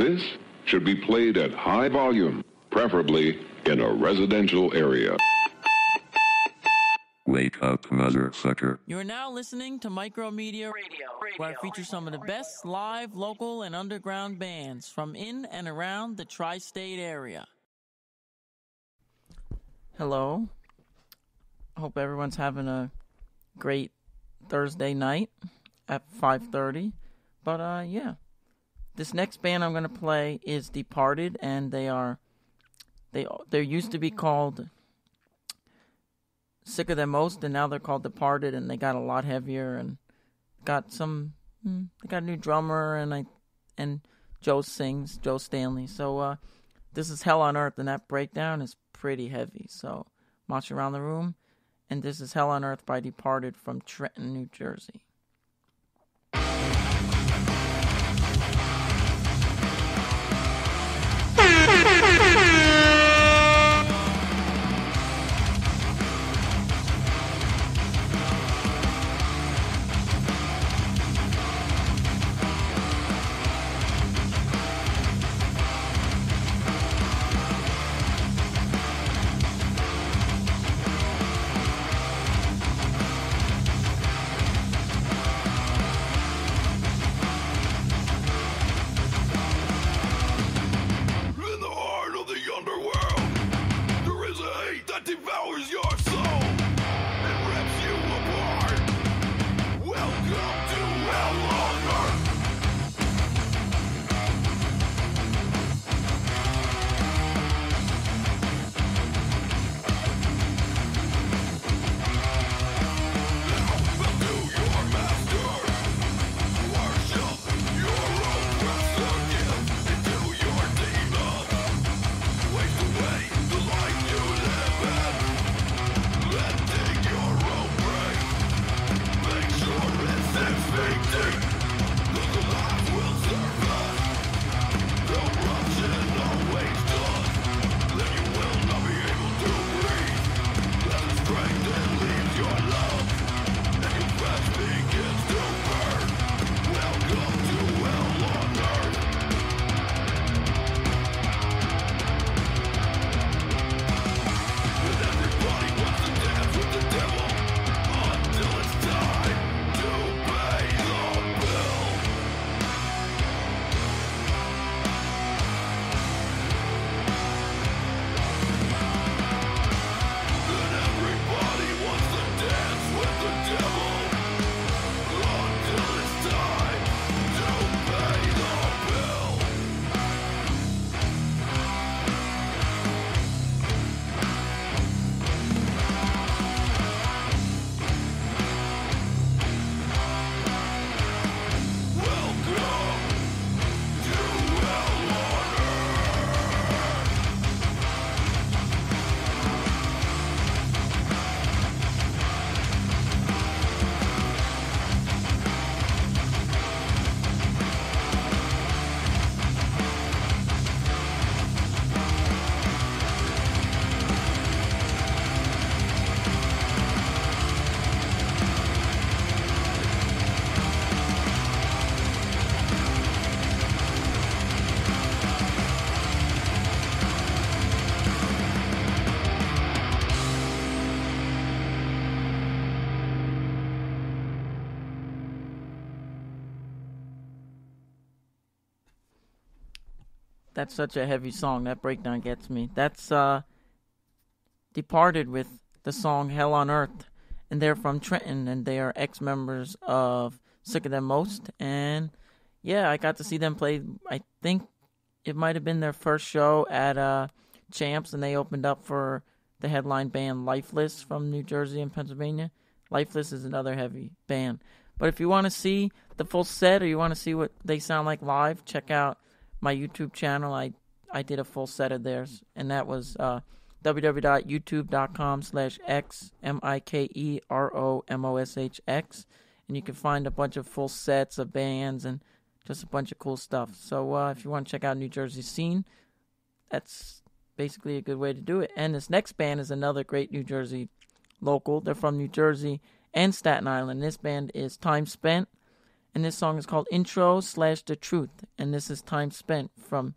This should be played at high volume, preferably in a residential area. Wake up, motherfucker. You're now listening to MikeroMedia Radio, where I feature some of the best live, local, and underground bands from in and around the tri state area. Hello. Hope everyone's having a great Thursday night at 5:30. But uh yeah. This next band I'm going to play is Departed and they are they they used to be called Sicker Than Most and now they're called Departed and they got a lot heavier and got some hmm, they got a new drummer and I and Joe sings, Joe Stanley. So uh this is Hell on Earth and that breakdown is pretty heavy. So march around the room and this is Hell on Earth by Departed from Trenton, New Jersey. That's such a heavy song. That breakdown gets me. That's uh Departed with the song Hell on Earth. And they're from Trenton and they are ex members of Sicker Than Most. And yeah, I got to see them play I think it might have been their first show at uh Champs and they opened up for the headline band Lifeless from New Jersey and Pennsylvania. Lifeless is another heavy band. But if you want to see the full set or you want to see what they sound like live, check out my YouTube channel. I I did a full set of theirs, and that was uh, www.youtube.com slash x m i k e r o m o s h x, and you can find a bunch of full sets of bands and just a bunch of cool stuff. So uh, if you want to check out New Jersey scene, that's basically a good way to do it. And this next band is another great New Jersey local. They're from New Jersey and Staten Island. This band is Time Spent, And this song is called Intro slash The Truth. And this is time spent from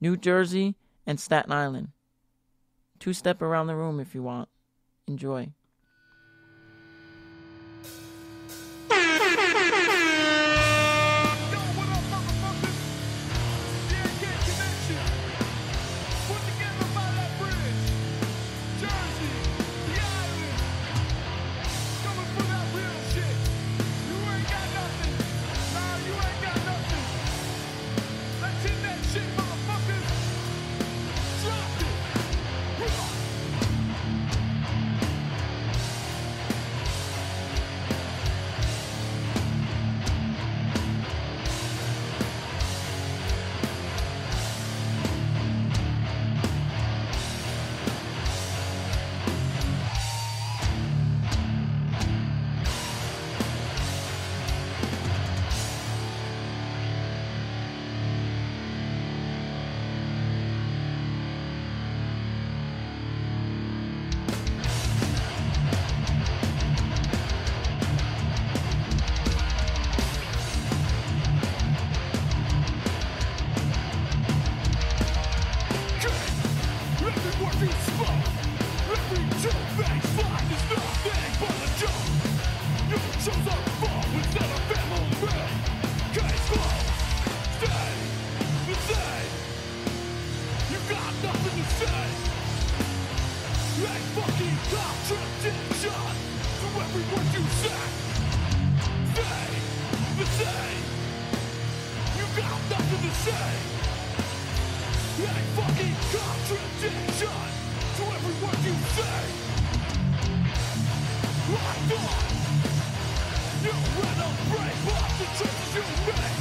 New Jersey and Staten Island. Two step around the room if you want. Enjoy. Fucking contradiction to every word you say. Stay the same. You got nothing to say. A fucking contradiction to every word you say. I thought you ran a break off the choices you made.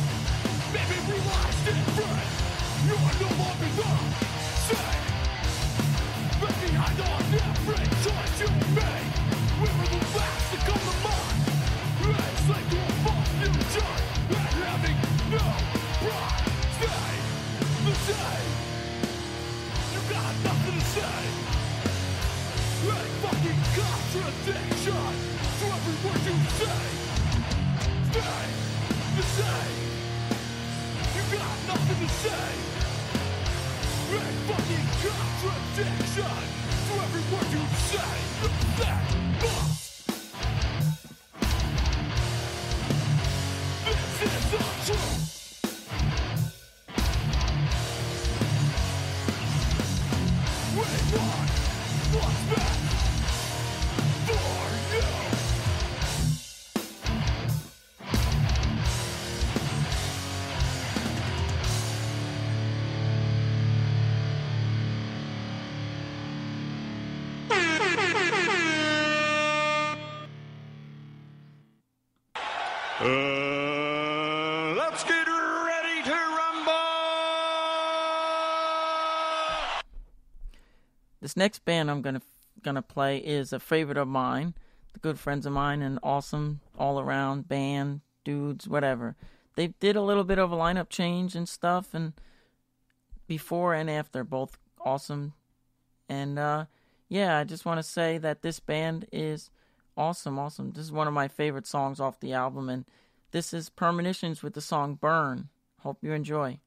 Maybe realized different. Fucking contradiction to every word you say. That must. This is the truth. We want what's This next band I'm gonna gonna play is a favorite of mine. The good friends of mine, an awesome all around band dudes, whatever. They did a little bit of a lineup change and stuff, and before and after, both awesome. And uh, yeah, I just want to say that this band is awesome, awesome. This is one of my favorite songs off the album, and this is Premonitions with the song "Burn." Hope you enjoy.